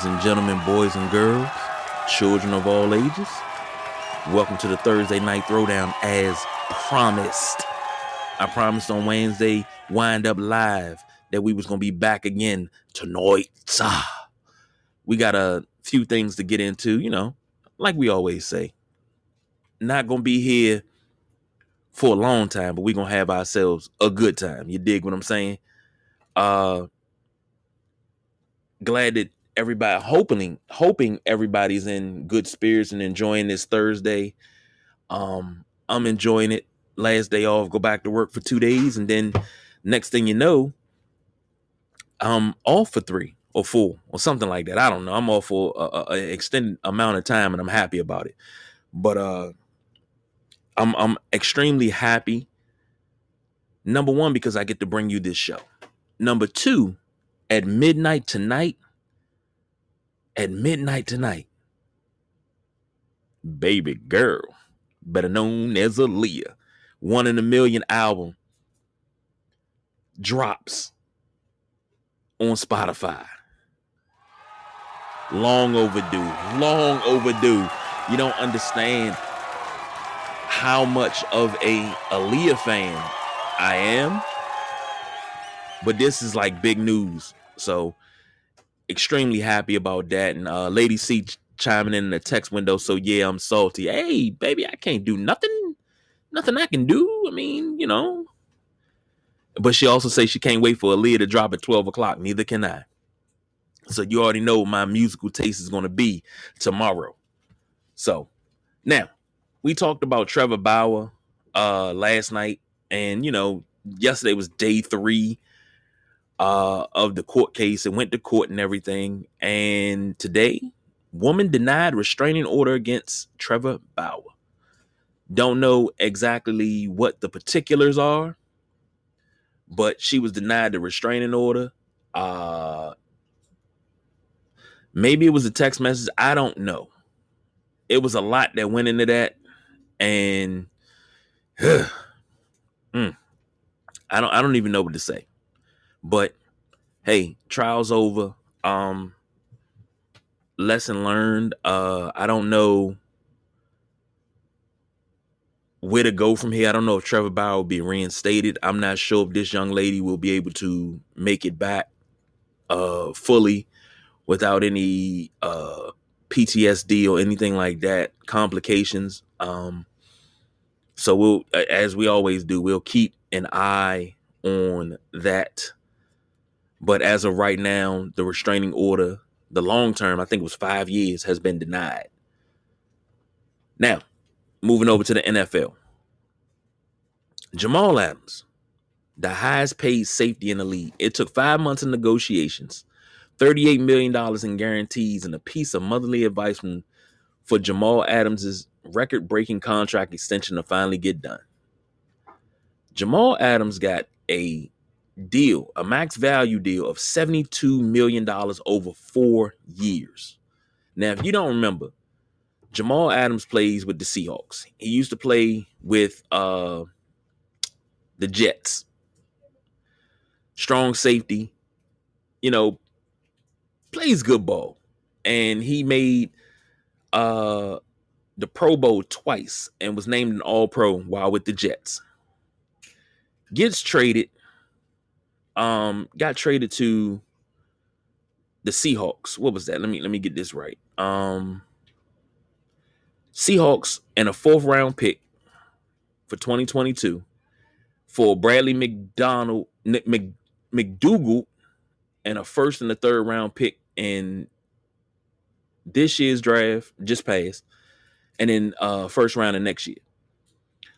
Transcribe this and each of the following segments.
Ladies and gentlemen, boys and girls, children of all ages, welcome to the Thursday night throwdown as promised. I promised on Wednesday, wind up live, that we was gonna be back again tonight. We got a few things to get into, you know, like we always say. Not gonna be here for a long time, but we gonna have ourselves a good time. You dig what I'm saying? Uh glad that everybody hoping hoping everybody's in good spirits and enjoying this Thursday. Um, I'm enjoying it. Last day off, go back to work for two days, and then next thing you know, I'm off for three or four or something like that. I don't know. I'm off for an extended amount of time, and I'm happy about it. But uh, I'm I'm extremely happy. Number one, because I get to bring you this show. Number two, at midnight tonight, at midnight tonight, baby girl, better known as Aaliyah, one in a million album drops on Spotify. Long overdue, long overdue. You don't understand how much of a Aaliyah fan I am, but this is like big news. So extremely happy about that. And uh, Lady C chiming in, the text window. So yeah, I'm salty. Hey, baby, I can't do nothing. Nothing I can do. I mean, you know. But she also says she can't wait for Aaliyah to drop at 12 o'clock. Neither can I. So you already know my musical taste is going to be tomorrow. So now we talked about Trevor Bauer uh last night, and you know, yesterday was day three uh, of the court case and went to court and everything. And today, woman denied restraining order against Trevor Bauer. Don't know exactly what the particulars are, but she was denied the restraining order. Uh, maybe it was a text message. I don't know. It was a lot that went into that, and mm, I don't. I don't even know what to say. But hey, trials over. Um lesson learned. Uh I don't know where to go from here. I don't know if Trevor Bauer will be reinstated. I'm not sure if this young lady will be able to make it back uh fully without any uh PTSD or anything like that, complications. Um so we'll as we always do, we'll keep an eye on that but as of right now, the restraining order, the long term, I think it was five years, has been denied. Now, moving over to the NFL. Jamal Adams, the highest paid safety in the league. It took five months of negotiations, $38 million in guarantees, and a piece of motherly advice from, for Jamal Adams' record breaking contract extension to finally get done. Jamal Adams got a deal, a max value deal of $72 million over four years. Now, if you don't remember, Jamal Adams plays with the Seahawks. He used to play with uh, the Jets. Strong safety, you know, plays good ball. And he made uh, the Pro Bowl twice and was named an All Pro while with the Jets. Gets traded um got traded to the Seahawks. What was that? Let me let me get this right. Um Seahawks and a fourth round pick for 2022 for Bradley McDonald Mc, McDougald and a first and a third round pick in this year's draft just passed and then uh first round of next year.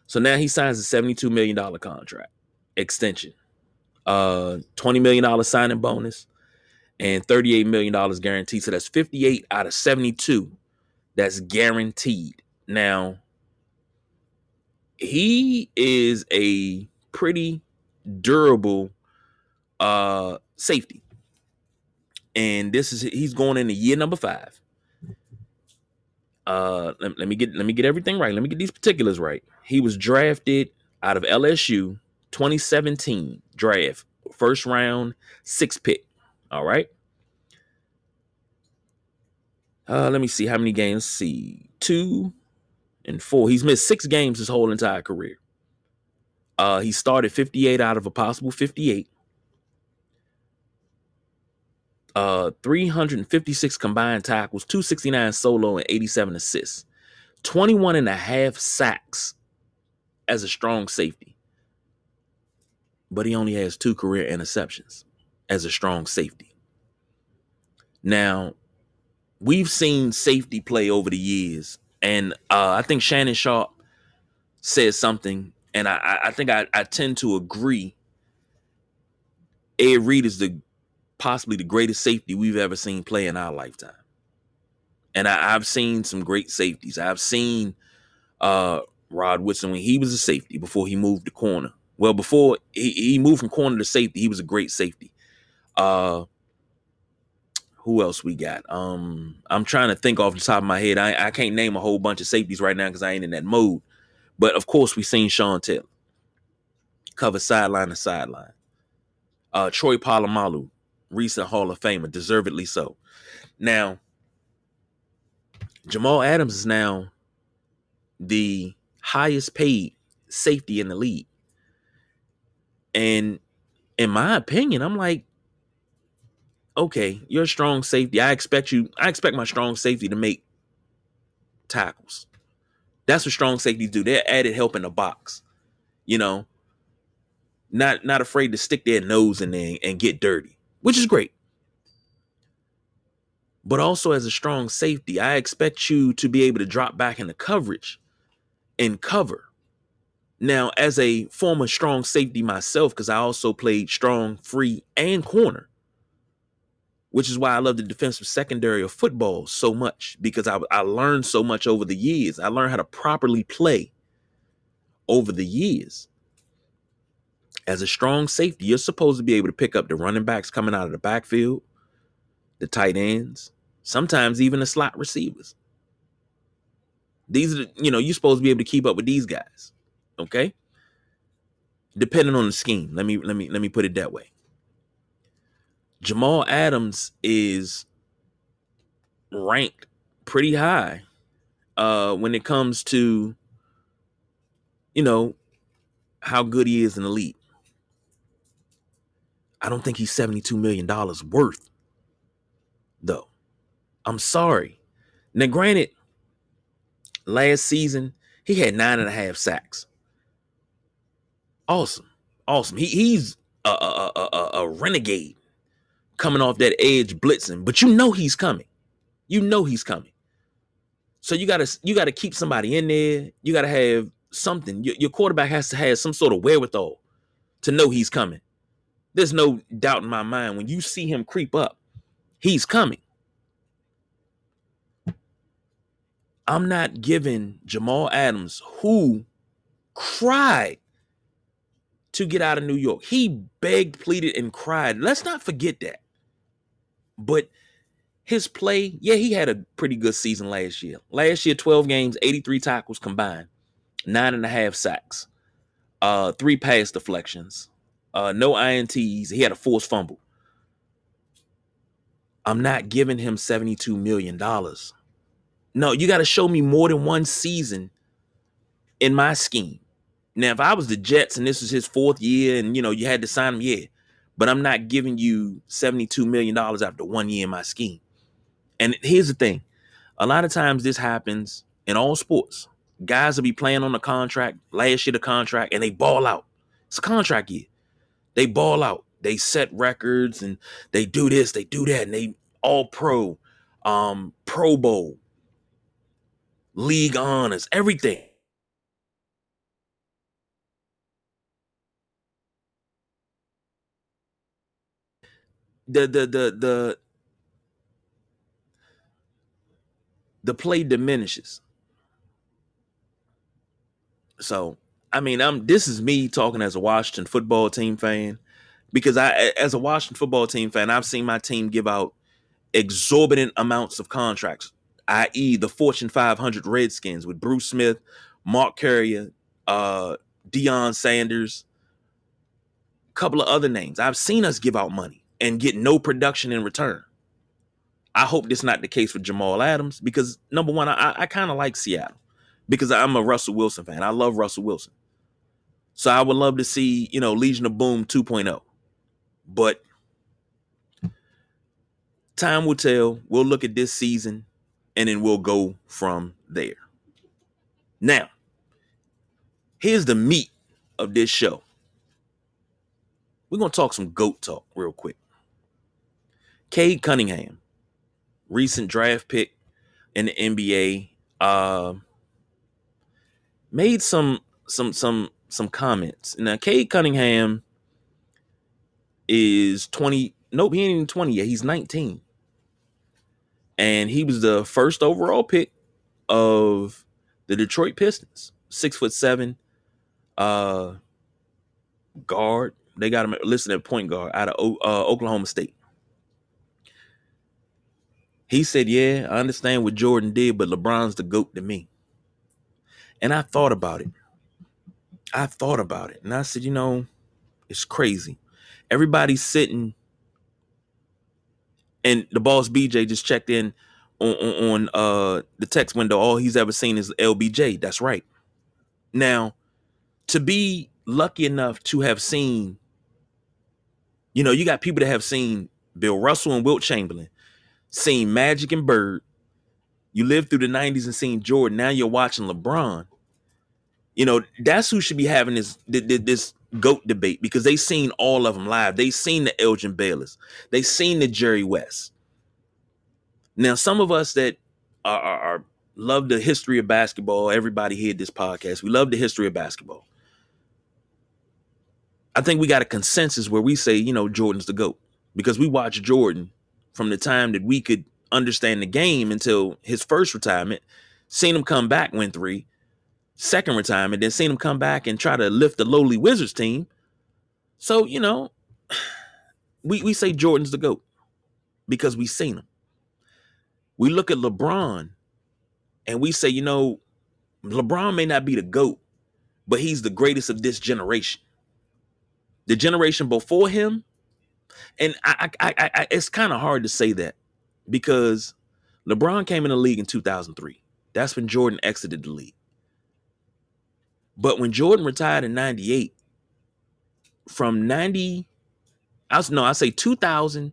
So now he signs a 72 million dollar contract extension uh $20 million signing bonus and $38 million guaranteed. So that's 58 out of 72 that's guaranteed. Now, he is a pretty durable uh safety. And this is he's going into year number five. Uh let, let me get let me get everything right. Let me get these particulars right. He was drafted out of LSU 2017 draft, first round, six pick. All right. Uh, let me see how many games. See, two and four. He's missed six games his whole entire career. Uh, he started 58 out of a possible 58. Uh, 356 combined tackles, 269 solo, and 87 assists. 21 and a half sacks as a strong safety. But he only has two career interceptions as a strong safety. Now, we've seen safety play over the years, and uh, I think Shannon Sharpe said something, and I, I think I, I tend to agree. Ed Reed is the possibly the greatest safety we've ever seen play in our lifetime. And I, have seen some great safeties. I've seen uh, Rod Woodson when he was a safety before he moved to corner. Well, before he, he moved from corner to safety, he was a great safety. Uh, who else we got? Um, I'm trying to think off the top of my head. I, I can't name a whole bunch of safeties right now because I ain't in that mode. But of course, we seen Sean Taylor cover sideline to sideline. Uh, Troy Polamalu, recent Hall of Famer, deservedly so. Now, Jamal Adams is now the highest paid safety in the league. And in my opinion, I'm like, okay, you're a strong safety. I expect you, I expect my strong safety to make tackles. That's what strong safeties do. They're added help in the box. You know, not not afraid to stick their nose in there and get dirty, which is great. But also as a strong safety, I expect you to be able to drop back into coverage and cover. Now, as a former strong safety myself, because I also played strong, free, and corner, which is why I love the defensive secondary of football so much because I, I learned so much over the years. I learned how to properly play over the years. As a strong safety, you're supposed to be able to pick up the running backs coming out of the backfield, the tight ends, sometimes even the slot receivers. These are, the, you know, you're supposed to be able to keep up with these guys. Okay. Depending on the scheme. Let me let me let me put it that way. Jamal Adams is ranked pretty high uh, when it comes to, you know, how good he is in the league. I don't think he's $72 million worth, though. I'm sorry. Now, granted, last season, he had nine and a half sacks. Awesome. Awesome. He, he's a, a, a, a renegade coming off that edge blitzing, but you know he's coming. You know he's coming. So you gotta you gotta keep somebody in there. You gotta have something. Your, your quarterback has to have some sort of wherewithal to know he's coming. There's no doubt in my mind when you see him creep up, he's coming. I'm not giving Jamal Adams, who cried to get out of New York. He begged, pleaded, and cried. Let's not forget that. But his play, yeah, he had a pretty good season last year. Last year, 12 games, 83 tackles combined, nine and a half sacks, uh, three pass deflections, uh, no INTs. He had a forced fumble. I'm not giving him $72 million. No, you got to show me more than one season in my scheme. Now, if I was the Jets and this was his fourth year and you know you had to sign him, yeah, but I'm not giving you $72 million after one year in my scheme. And here's the thing a lot of times this happens in all sports. Guys will be playing on a contract, last year the contract, and they ball out. It's a contract year. They ball out. They set records and they do this, they do that, and they all pro, um, Pro Bowl, league honors, everything. The the the the the play diminishes. So, I mean, I'm this is me talking as a Washington football team fan because I as a Washington football team fan, I've seen my team give out exorbitant amounts of contracts, i.e. the Fortune 500 Redskins with Bruce Smith, Mark Carrier, uh Deion Sanders, a couple of other names. I've seen us give out money and get no production in return. I hope this is not the case for Jamal Adams because number one, I, I kind of like Seattle because I'm a Russell Wilson fan. I love Russell Wilson. So I would love to see, you know, Legion of Boom 2.0. But time will tell. We'll look at this season and then we'll go from there. Now, here's the meat of this show. We're going to talk some GOAT talk real quick. Cade Cunningham, recent draft pick in the NBA, uh, made some some some some comments. Now, Cade Cunningham is 20. Nope, he ain't even 20 yet. He's 19. And he was the first overall pick of the Detroit Pistons. Six foot seven, uh, guard. They got him listed at point guard out of uh, Oklahoma State. He said, Yeah, I understand what Jordan did, but LeBron's the GOAT to me. And I thought about it. I thought about it. And I said, You know, it's crazy. Everybody's sitting, and the boss BJ just checked in on, on, on uh, the text window. All he's ever seen is LBJ. That's right. Now, to be lucky enough to have seen, you know, you got people that have seen Bill Russell and Wilt Chamberlain, seen Magic and Bird. You lived through the 90s and seen Jordan. Now you're watching LeBron. You know, that's who should be having this this goat debate because they seen all of them live. They seen the Elgin Bayless. They seen the Jerry West. Now, some of us that are, are, are love the history of basketball. Everybody here this podcast. We love the history of basketball. I think we got a consensus where we say, you know, Jordan's the GOAT because we watch Jordan from the time that we could understand the game until his first retirement, seen him come back, win three, second retirement, then seen him come back and try to lift the lowly Wizards team. So, you know, we, we say Jordan's the GOAT because we've seen him. We look at LeBron and we say, you know, LeBron may not be the GOAT, but he's the greatest of this generation. The generation before him, and I, I, I, I it's kind of hard to say that because LeBron came in the league in 2003. That's when Jordan exited the league. But when Jordan retired in 98, from 90, I no, I say 2000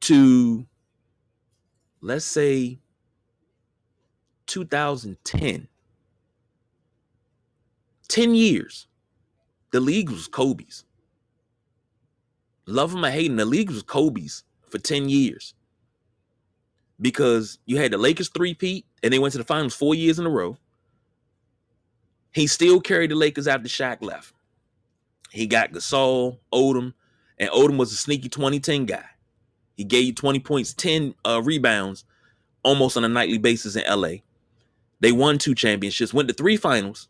to let's say 2010. 10 years. The league was Kobe's. Love him or hate him, the league was Kobe's for 10 years. Because you had the Lakers three-peat and they went to the finals four years in a row. He still carried the Lakers after Shaq left. He got Gasol, Odom, and Odom was a sneaky 2010 guy. He gave you 20 points, 10 uh, rebounds almost on a nightly basis in LA. They won two championships, went to three finals,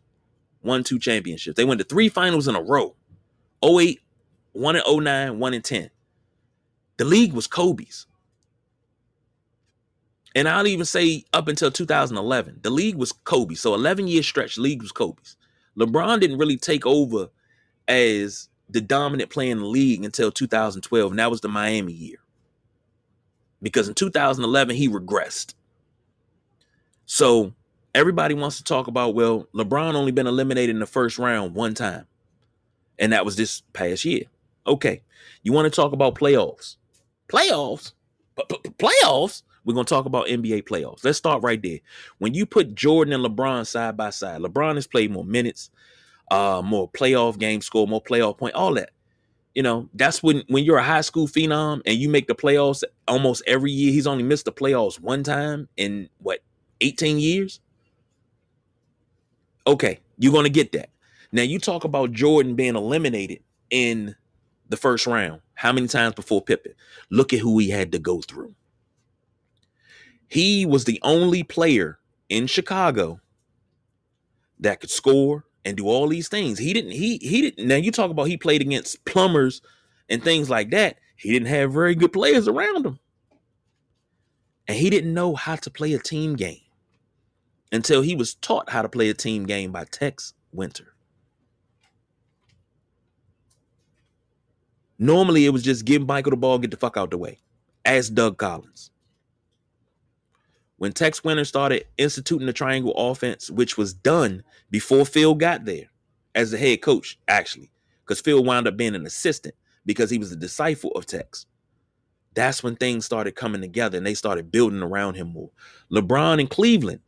won two championships. They went to three finals in a row 08, 1 in 09, 1 in 10. The league was Kobe's. And I'll even say up until 2011, the league was Kobe. So 11 year stretch, league was Kobe's. LeBron didn't really take over as the dominant player in the league until 2012, and that was the Miami year. Because in 2011, he regressed. So everybody wants to talk about, well, LeBron only been eliminated in the first round one time, and that was this past year. Okay. You want to talk about playoffs? Playoffs? Playoffs? We're going to talk about NBA playoffs. Let's start right there. When you put Jordan and LeBron side by side, LeBron has played more minutes, uh, more playoff game score, more playoff point, all that. You know, that's when when you're a high school phenom and you make the playoffs almost every year. He's only missed the playoffs one time in what 18 years. Okay, you're gonna get that. Now you talk about Jordan being eliminated in the first round. How many times before Pippen? Look at who he had to go through. He was the only player in Chicago that could score and do all these things. He didn't, he he didn't now you talk about he played against plumbers and things like that. He didn't have very good players around him. And he didn't know how to play a team game until he was taught how to play a team game by Tex Winter. Normally, it was just give Michael the ball, get the fuck out the way. Ask Doug Collins. when Tex Winter started instituting the triangle offense, which was done before Phil got there as the head coach, actually, because Phil wound up being an assistant because he was a disciple of Tex. That's when things started coming together and they started building around him more. LeBron in Cleveland,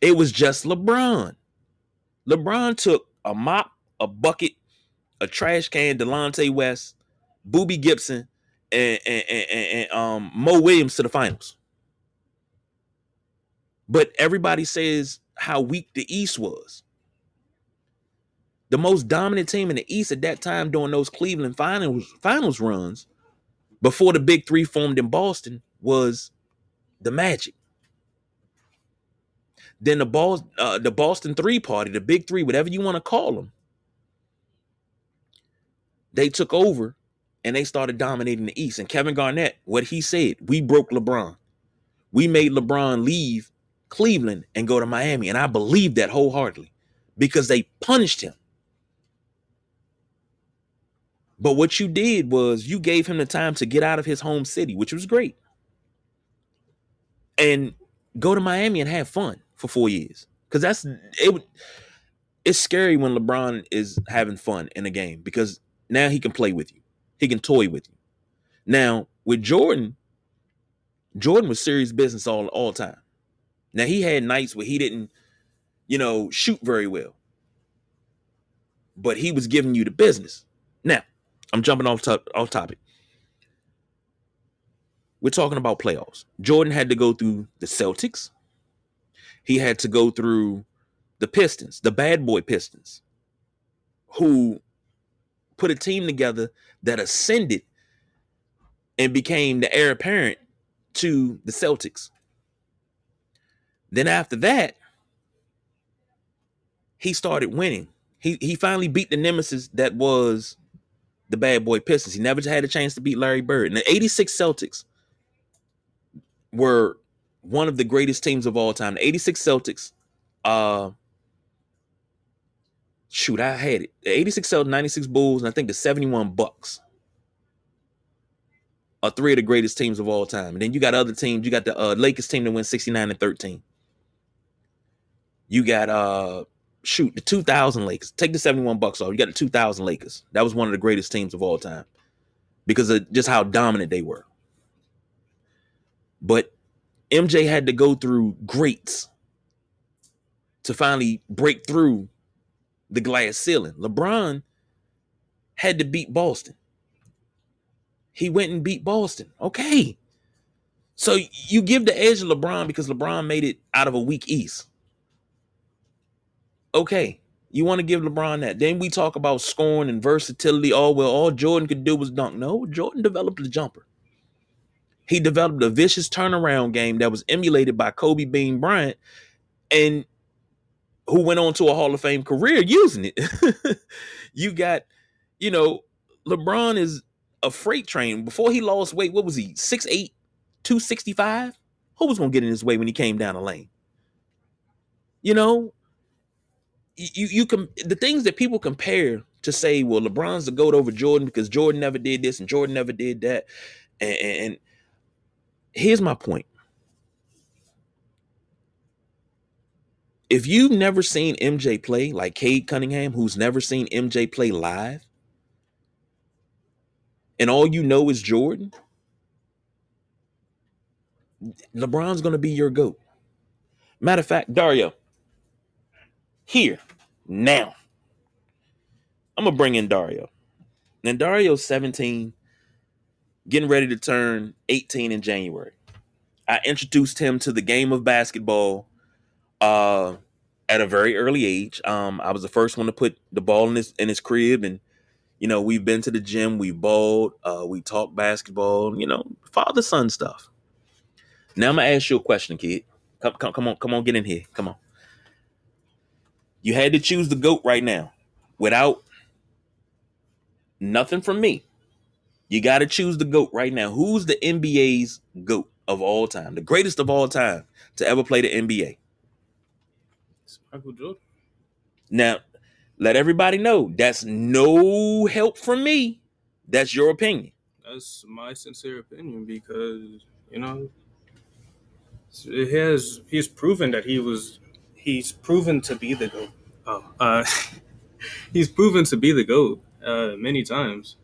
it was just LeBron. LeBron took a mop, a bucket, a trash can, Delonte West, Boobie Gibson, and, and, and, and um, Mo Williams to the finals. But everybody says how weak the East was. The most dominant team in the East at that time during those Cleveland finals finals runs before the Big Three formed in Boston was the Magic. Then the ball, uh, the Boston Three Party, the Big Three, whatever you want to call them, they took over and they started dominating the East. And Kevin Garnett, what he said, we broke LeBron. We made LeBron leave Cleveland and go to Miami. And I believe that wholeheartedly because they punished him. But what you did was you gave him the time to get out of his home city, which was great. And go to Miami and have fun for four years. Because that's mm. it it's scary when LeBron is having fun in a game because now he can play with you. He can toy with you. Now, with Jordan, Jordan was serious business all all time. Now he had nights where he didn't, you know, shoot very well. But he was giving you the business. Now, I'm jumping off top, off topic. We're talking about playoffs. Jordan had to go through the Celtics. He had to go through the Pistons, the bad boy Pistons, who put a team together that ascended and became the heir apparent to the Celtics. Then after that, he started winning. He he finally beat the nemesis that was the bad boy Pistons. He never had a chance to beat Larry Bird. And the 86 Celtics were one of the greatest teams of all time. The 86 Celtics, uh shoot, I had it. The 86 Celtics, 96 Bulls, and I think the 71 Bucks are three of the greatest teams of all time. And then you got other teams. You got the uh, Lakers team that went 69 and 13. You got uh shoot the 2000 Lakers. Take the 71 Bucks off. You got the 2000 Lakers. That was one of the greatest teams of all time because of just how dominant they were. But MJ had to go through greats to finally break through the glass ceiling. LeBron had to beat Boston. He went and beat Boston. Okay. So you give the edge to LeBron because LeBron made it out of a weak East. Okay. You want to give LeBron that. Then we talk about scoring and versatility. Oh, well, all Jordan could do was dunk. No, Jordan developed the jumper. He developed a vicious turnaround game that was emulated by Kobe Bean Bryant. And who went on to a Hall of Fame career using it. you got, you know, LeBron is a freight train. Before he lost weight, what was he? 6'8, 265? Who was gonna get in his way when he came down the lane? You know, you you can the things that people compare to say, well, LeBron's the GOAT over Jordan because Jordan never did this and Jordan never did that. And, and here's my point. If you've never seen MJ play, like Cade Cunningham, who's never seen MJ play live, and all you know is Jordan, LeBron's going to be your GOAT. Matter of fact, Dario, here, now, I'm going to bring in Dario. And Dario's 17, getting ready to turn 18 in January. I introduced him to the game of basketball uh, at a very early age. Um, I was the first one to put the ball in his in his crib, and you know we've been to the gym, we bowled, uh, we talked basketball, you know, father son stuff. Now I'm gonna ask you a question, kid. Come, come, come on, come on, get in here. Come on. You had to choose the goat right now, without nothing from me. You got to choose the GOAT right now. Who's the NBA's GOAT of all time? The greatest of all time to ever play the NBA? Michael Jordan. Now, let everybody know that's no help from me. That's your opinion. That's my sincere opinion because you know He has he's proven that he was he's proven to be the goat. Oh, uh, he's proven to be the goat uh, many times.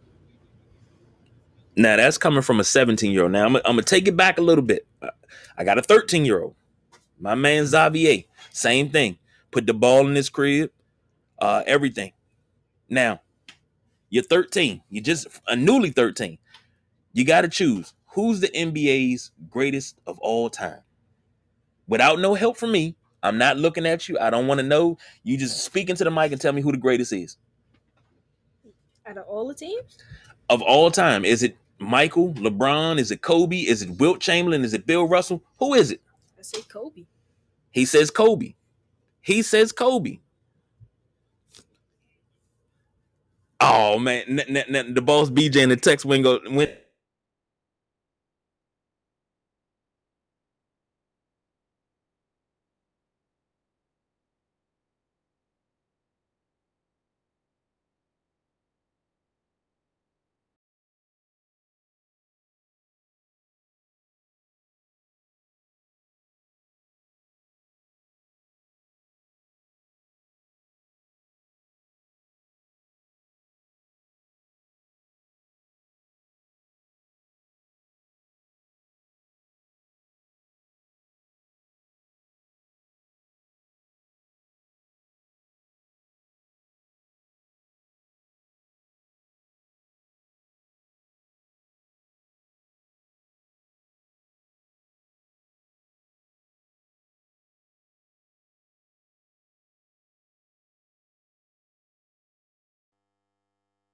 Now that's coming from a 17 year old. Now I'm, I'm gonna take it back a little bit. I got a 13 year old. My man Xavier, same thing. Put the ball in his crib, uh, everything. Now, you're 13. You're just a newly 13. You got to choose who's the NBA's greatest of all time. Without no help from me, I'm not looking at you. I don't want to know. You just speak into the mic and tell me who the greatest is. Out of all the teams? Of all time. Is it Michael, LeBron? Is it Kobe? Is it Wilt Chamberlain? Is it Bill Russell? Who is it? I say Kobe. He says Kobe. He says Kobe. Oh man, n- n- n- the boss BJ in the text window went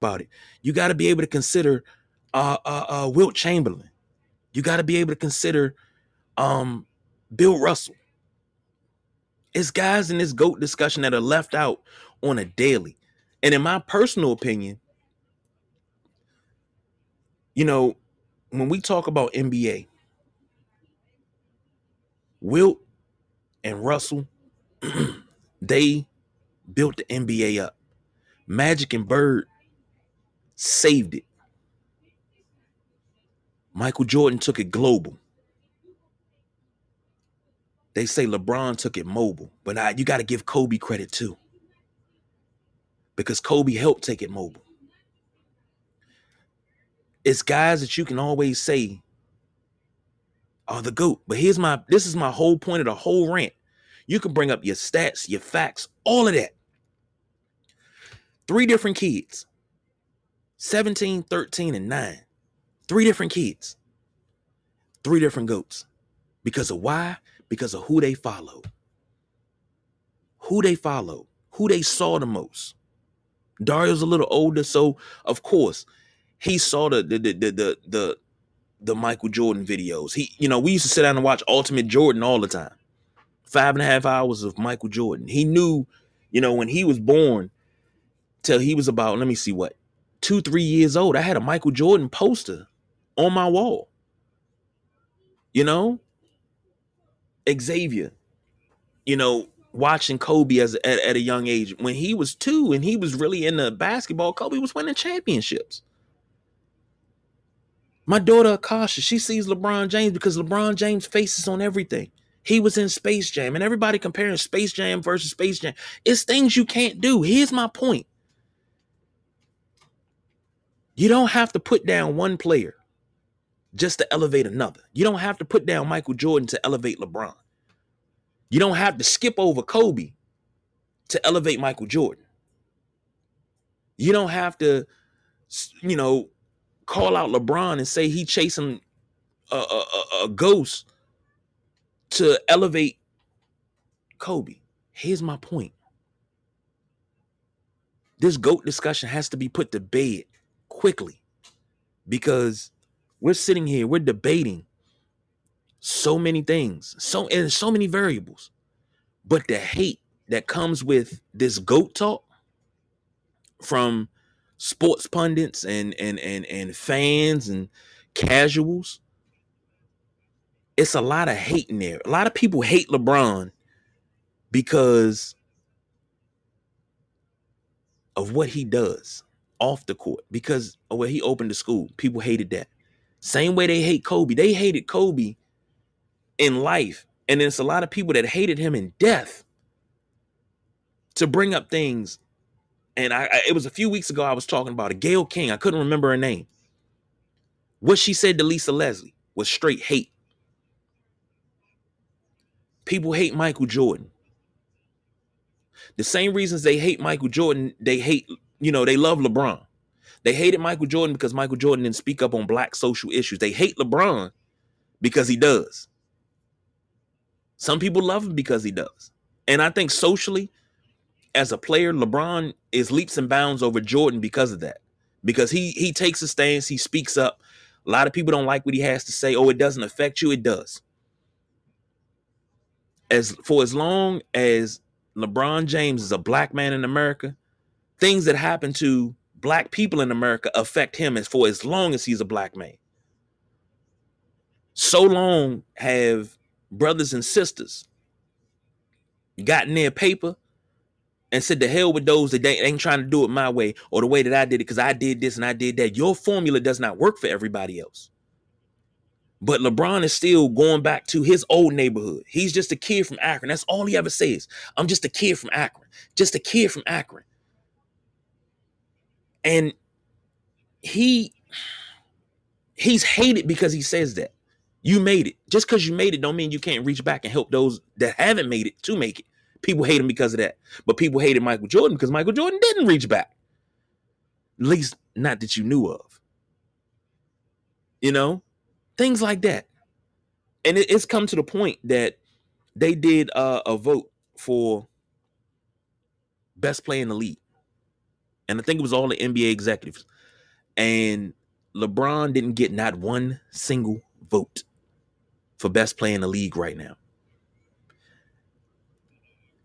about it. You got to be able to consider uh, uh, uh, Wilt Chamberlain. You got to be able to consider um, Bill Russell. It's guys in this GOAT discussion that are left out on a daily. And in my personal opinion, you know, when we talk about NBA, Wilt and Russell, they built the NBA up. Magic and Bird saved it. Michael Jordan took it global. They say LeBron took it mobile, but I, you got to give Kobe credit too. Because Kobe helped take it mobile. It's guys that you can always say are the GOAT. But here's my this is my whole point of the whole rant. You can bring up your stats, your facts, all of that. Three different kids 17, 13, and 9. Three different kids. Three different goats. Because of why? Because of who they follow. Who they follow. Who they saw the most. Dario's a little older, so of course he saw the the the the the, the, the Michael Jordan videos. He, you know, we used to sit down and watch Ultimate Jordan all the time. Five and a half hours of Michael Jordan. He knew, you know, when he was born, till he was about, let me see what, two, three years old. I had a Michael Jordan poster on my wall. You know, Xavier, you know, watching Kobe as at, at a young age. When he was two and he was really into basketball, Kobe was winning championships. My daughter Akasha, she sees LeBron James because LeBron James faces on everything. He was in Space Jam, and everybody comparing Space Jam versus Space Jam. It's things you can't do. Here's my point. You don't have to put down one player just to elevate another. You don't have to put down Michael Jordan to elevate LeBron. You don't have to skip over Kobe to elevate Michael Jordan. You don't have to, you know, call out LeBron and say he chasing a, a, a ghost to elevate Kobe. Here's my point. This GOAT discussion has to be put to bed quickly because we're sitting here, we're debating so many things, so and so many variables. But the hate that comes with this GOAT talk from sports pundits and and and and fans and casuals it's a lot of hate in there a lot of people hate lebron because of what he does off the court because of where he opened the school people hated that same way they hate kobe they hated kobe in life. And it's a lot of people that hated him in death to bring up things. And I, I it was a few weeks ago I was talking about a Gayle King. I couldn't remember her name. What she said to Lisa Leslie was straight hate. People hate Michael Jordan. The same reasons they hate Michael Jordan, they hate, you know, they love LeBron. They hated Michael Jordan because Michael Jordan didn't speak up on black social issues. They hate LeBron because he does. Some people love him because he does. And I think socially, as a player, LeBron is leaps and bounds over Jordan because of that. Because he he takes a stance, he speaks up. A lot of people don't like what he has to say. Oh, it doesn't affect you. It does. As for as long as LeBron James is a black man in America, things that happen to black people in America affect him as for as long as he's a black man. So long have brothers and sisters gotten their paper and said to hell with those that they ain't trying to do it my way or the way that I did it because I did this and I did that. Your formula does not work for everybody else. But LeBron is still going back to his old neighborhood. He's just a kid from Akron. That's all he ever says. I'm just a kid from Akron. Just a kid from Akron. And he he's hated because he says that. You made it. Just because you made it don't mean you can't reach back and help those that haven't made it to make it. People hate him because of that. But people hated Michael Jordan because Michael Jordan didn't reach back. At least not that you knew of. You know? Things like that. And it, it's come to the point that they did uh, a vote for best player in the league. And I think it was all the NBA executives. And LeBron didn't get not one single vote for best player in the league right now.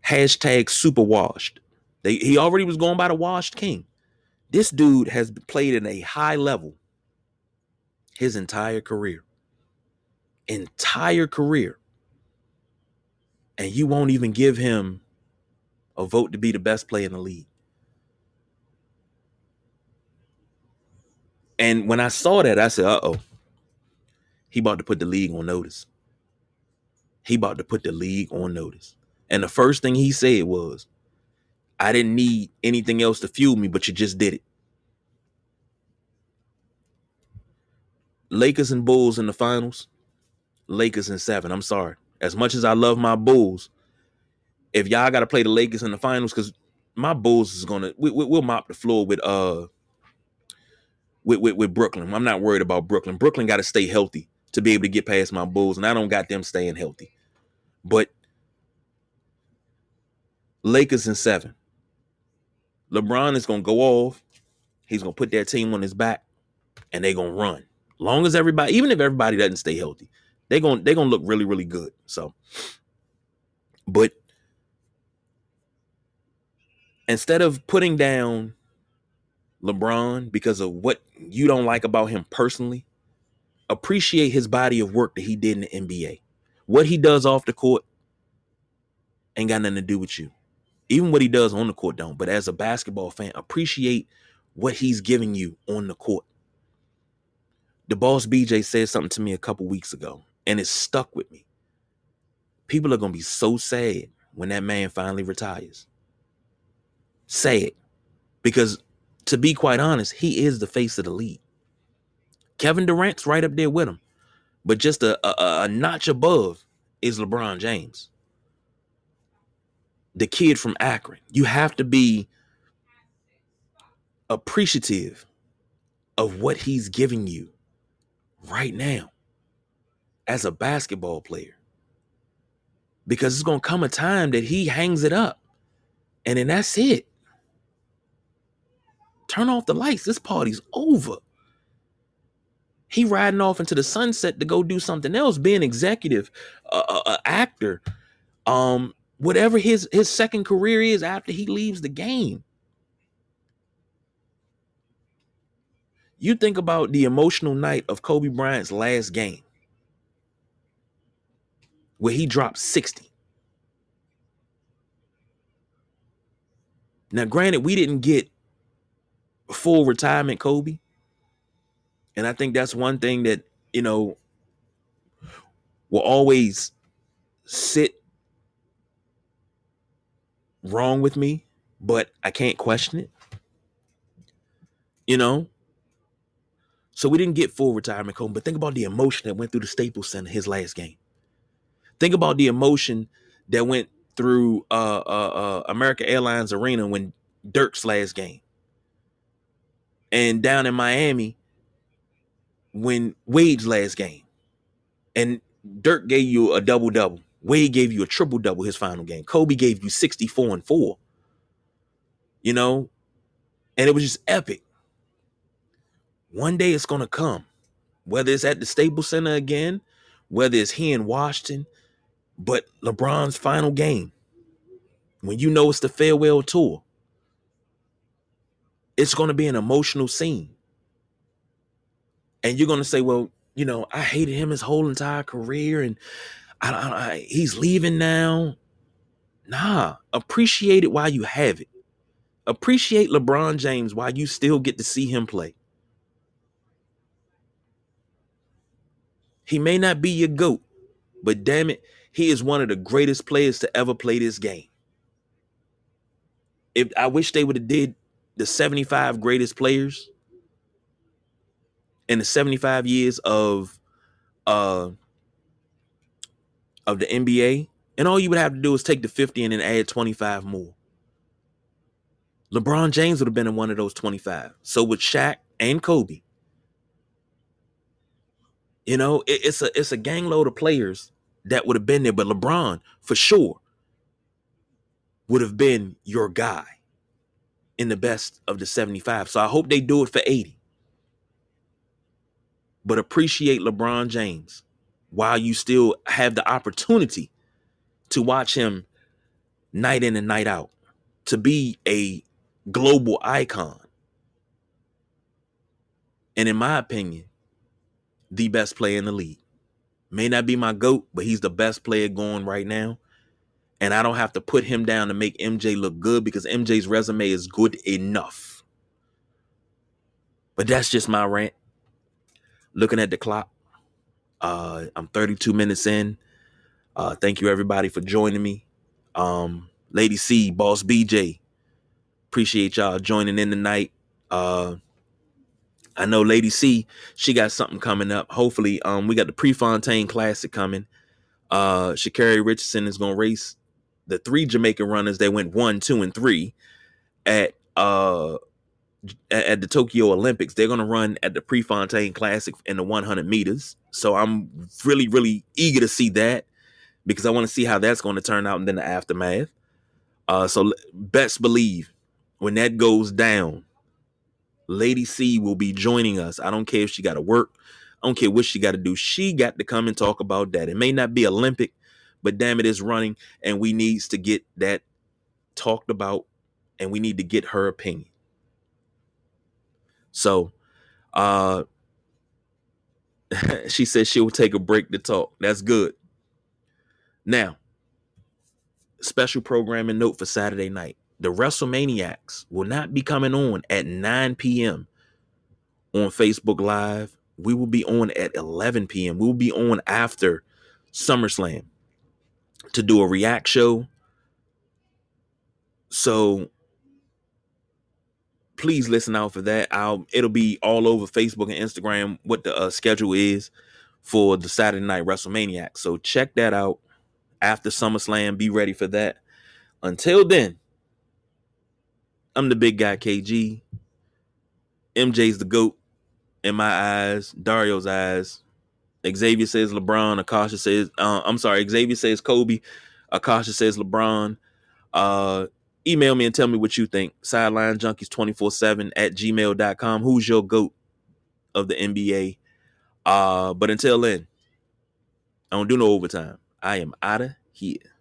Hashtag super washed. They, he already was going by the washed king. This dude has played in a high level his entire career. Entire career. And you won't even give him a vote to be the best player in the league. And when I saw that, I said, uh oh, he about to put the league on notice. He about to put the league on notice. And the first thing he said was, I didn't need anything else to fuel me, but you just did it. Lakers and Bulls in the finals. Lakers in seven. I'm sorry. As much as I love my Bulls, if y'all got to play the Lakers in the finals, because my Bulls is gonna we, we, will mop the floor with uh with, with with Brooklyn. I'm not worried about Brooklyn. Brooklyn got to stay healthy to be able to get past my Bulls, and I don't got them staying healthy. But Lakers in seven. LeBron is gonna go off. He's gonna put that team on his back, and they're gonna run. Long as everybody, even if everybody doesn't stay healthy, they're gonna they're gonna look really really good. So, but instead of putting down LeBron because of what you don't like about him personally, appreciate his body of work that he did in the NBA. What he does off the court ain't got nothing to do with you. Even what he does on the court don't. But as a basketball fan, appreciate what he's giving you on the court. The boss BJ said something to me a couple weeks ago, and it stuck with me. People are gonna be so sad when that man finally retires. Sad. Because to be quite honest, he is the face of the league. Kevin Durant's right up there with him. But just a, a, a notch above is LeBron James. The kid from Akron. You have to be appreciative of what he's giving you right now as a basketball player. Because it's going to come a time that he hangs it up. And then that's it. Turn off the lights. This party's over. He riding off into the sunset to go do something else, being executive, a uh, uh, actor, um, whatever his his second career is after he leaves the game. You think about the emotional night of Kobe Bryant's last game, where he dropped 60. Now, granted, we didn't get full retirement Kobe, and I think that's one thing that, you know, will always sit wrong with me, but I can't question it. You know? So we didn't get full retirement, Kobe, but think about the emotion that went through the Staples Center his last game. Think about the emotion that went through uh, uh, uh, America Airlines Arena when Dirk's last game. And down in Miami when Wade's last game. And Dirk gave you a double double. Wade gave you a triple double his final game. Kobe gave you 64 and 4. You know? And it was just epic. One day it's going to come. Whether it's at the Staples Center again, whether it's here in Washington, but LeBron's final game, when you know it's the farewell tour, it's going to be an emotional scene. And you're going to say, well, you know, I hated him his whole entire career and I, I, I, he's leaving now. Nah, appreciate it while you have it. Appreciate LeBron James while you still get to see him play. He may not be your GOAT, but damn it, he is one of the greatest players to ever play this game. If I wish they would have did the 75 greatest players in the 75 years of uh of the NBA, and all you would have to do is take the 50 and then add 25 more. LeBron James would have been in one of those 25. So with Shaq and Kobe, you know, it, it's a it's a gang load of players that would have been there, but LeBron for sure would have been your guy in the best of the 75. So I hope they do it for 80. But appreciate LeBron James while you still have the opportunity to watch him night in and night out, to be a global icon. And in my opinion, the best player in the league. May not be my GOAT, but he's the best player going right now. And I don't have to put him down to make MJ look good because MJ's resume is good enough. But that's just my rant. Looking at the clock, uh, I'm 32 minutes in. Uh, thank you everybody for joining me. Um, Lady C, Boss BJ, appreciate y'all joining in tonight. Uh, I know Lady C, she got something coming up. Hopefully, um, we got the Prefontaine Classic coming. Uh, Sha'Carri Richardson is gonna race the three Jamaican runners that went one, two, and three at uh at the Tokyo Olympics. They're gonna run at the Prefontaine Classic in the 100 meters. So I'm really, really eager to see that because I want to see how that's going to turn out and then the aftermath. Uh, so best believe when that goes down, Lady C will be joining us. I don't care if she got to work. I don't care what she got to do. She got to come and talk about that. It may not be Olympic, but damn it is running and we needs to get that talked about and we need to get her opinion. So, uh she said she will take a break to talk. That's good. Now, special programming note for Saturday night the WrestleManiacs will not be coming on at 9 p.m. on Facebook Live. We will be on at 11 p.m. We will be on after SummerSlam to do a react show. So please listen out for that. I'll it'll be all over Facebook and Instagram what the uh, schedule is for the Saturday Night WrestleManiac. So check that out after SummerSlam. Be ready for that. Until then, I'm the big guy, KG. MJ's the GOAT in my eyes, Dario's eyes. Xavier says LeBron. Akasha says, uh, I'm sorry, Xavier says Kobe. Akasha says LeBron. Uh, email me and tell me what you think. Sideline Junkies 24 7 at gmail.com. Who's your GOAT of the NBA? Uh, but until then, I don't do no overtime. I am out of here.